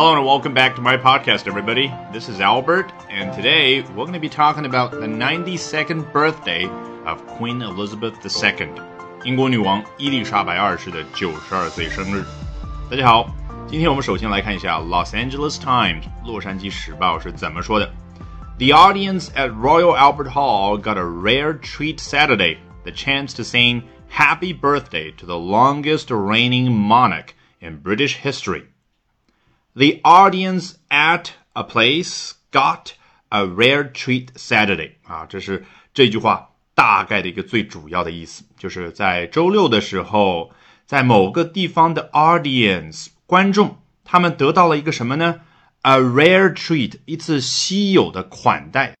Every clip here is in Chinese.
Hello and welcome back to my podcast, everybody. This is Albert, and today we're going to be talking about the 92nd birthday of Queen Elizabeth II. 英国女王伊丽莎白二世的九十二岁生日。大家好，今天我们首先来看一下《Los Angeles Times》洛杉矶时报是怎么说的。The audience at Royal Albert Hall got a rare treat Saturday, the chance to sing Happy Birthday to the longest reigning monarch in British history. The audience at a place got a rare treat Saturday 啊，这是这句话大概的一个最主要的意思，就是在周六的时候，在某个地方的 audience 观众，他们得到了一个什么呢？A rare treat，一次稀有的款待。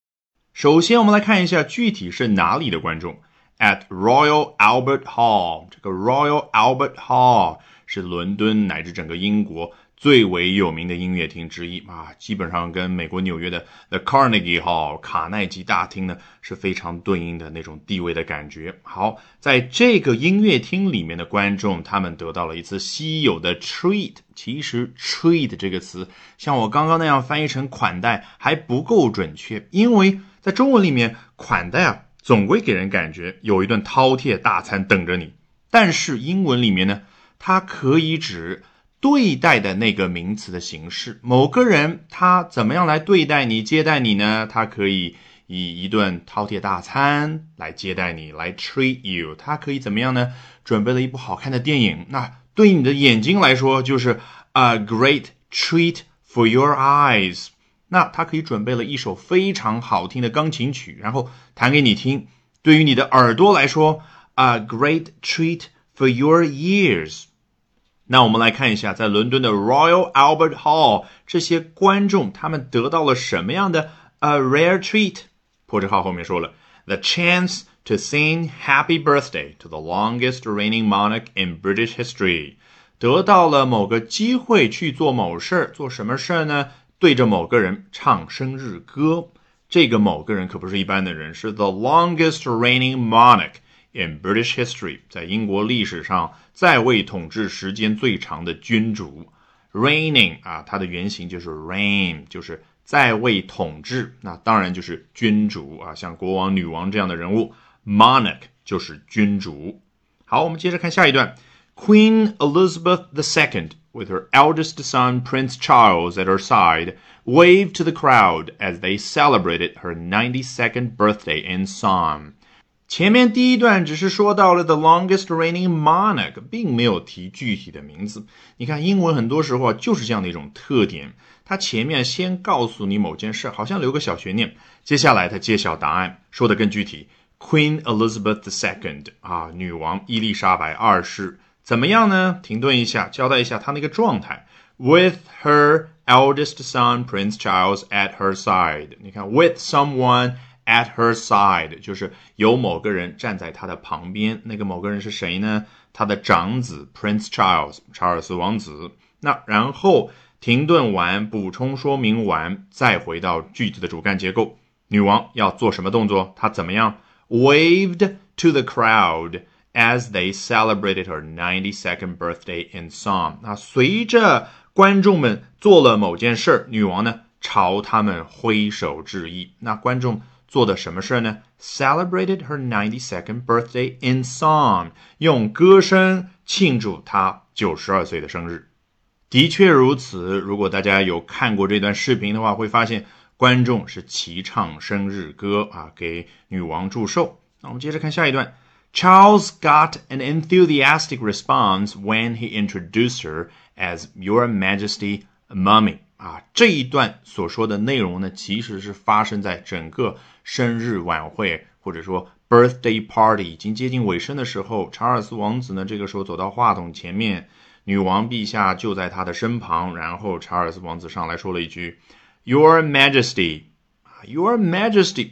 首先，我们来看一下具体是哪里的观众。At Royal Albert Hall，这个 Royal Albert Hall 是伦敦乃至整个英国。最为有名的音乐厅之一啊，基本上跟美国纽约的 The Carnegie Hall 卡耐基大厅呢是非常对应的那种地位的感觉。好，在这个音乐厅里面的观众，他们得到了一次稀有的 treat。其实 treat 这个词，像我刚刚那样翻译成款待还不够准确，因为在中文里面款待啊，总归给人感觉有一顿饕餮大餐等着你。但是英文里面呢，它可以指。对待的那个名词的形式，某个人他怎么样来对待你、接待你呢？他可以以一顿饕餮大餐来接待你，来 treat you。他可以怎么样呢？准备了一部好看的电影，那对于你的眼睛来说就是 a great treat for your eyes。那他可以准备了一首非常好听的钢琴曲，然后弹给你听。对于你的耳朵来说，a great treat for your ears。那我们来看一下，在伦敦的 Royal Albert Hall，这些观众他们得到了什么样的 a rare treat？破折号后面说了，the chance to sing Happy Birthday to the longest reigning monarch in British history，得到了某个机会去做某事儿，做什么事儿呢？对着某个人唱生日歌。这个某个人可不是一般的人，是 the longest reigning monarch。 In British history，在英国历史上在位统治时间最长的君主，reigning 啊，它的原型就是 reign，就是在位统治。那当然就是君主啊，像国王、女王这样的人物，monarch 就是君主。好，我们接着看下一段。Queen Elizabeth II, with her eldest son Prince Charles at her side, waved to the crowd as they celebrated her 92nd birthday in Psalm. 前面第一段只是说到了 the longest reigning monarch，并没有提具体的名字。你看英文很多时候啊就是这样的一种特点，它前面先告诉你某件事，好像留个小悬念，接下来它揭晓答案，说的更具体。Queen Elizabeth II 啊，女王伊丽莎白二世怎么样呢？停顿一下，交代一下她那个状态。With her eldest son Prince Charles at her side，你看 with someone。At her side，就是有某个人站在她的旁边。那个某个人是谁呢？她的长子 Prince Charles，查尔斯王子。那然后停顿完，补充说明完，再回到句子的主干结构。女王要做什么动作？她怎么样？Waved to the crowd as they celebrated her ninety-second birthday in song。那随着观众们做了某件事儿，女王呢朝他们挥手致意。那观众。做的什么事呢？Celebrated her ninety-second birthday in song，用歌声庆祝她九十二岁的生日。的确如此。如果大家有看过这段视频的话，会发现观众是齐唱生日歌啊，给女王祝寿。那我们接着看下一段。Charles got an enthusiastic response when he introduced her as Your Majesty, Mummy。 啊，这一段所说的内容呢，其实是发生在整个生日晚会或者说 birthday party 已经接近尾声的时候。查尔斯王子呢，这个时候走到话筒前面，女王陛下就在他的身旁，然后查尔斯王子上来说了一句：“Your Majesty，啊，Your Majesty，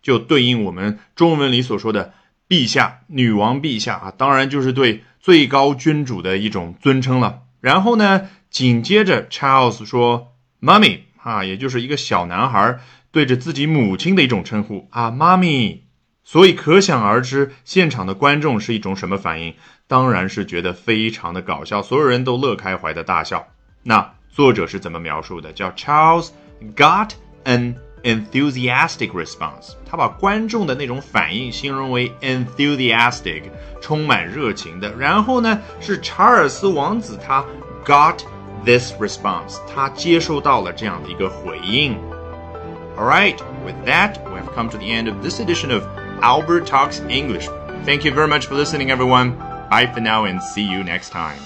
就对应我们中文里所说的陛下、女王陛下啊，当然就是对最高君主的一种尊称了。然后呢？”紧接着，Charles 说：“Mummy 啊，也就是一个小男孩对着自己母亲的一种称呼啊，Mummy。所以可想而知，现场的观众是一种什么反应？当然是觉得非常的搞笑，所有人都乐开怀的大笑。那作者是怎么描述的？叫 Charles got an enthusiastic response。他把观众的那种反应形容为 enthusiastic，充满热情的。然后呢，是查尔斯王子他 got this response，他接收到了这样的一个回应。All right, with that, we have come to the end of this edition of Albert Talks English. Thank you very much for listening, everyone. Bye for now and see you next time.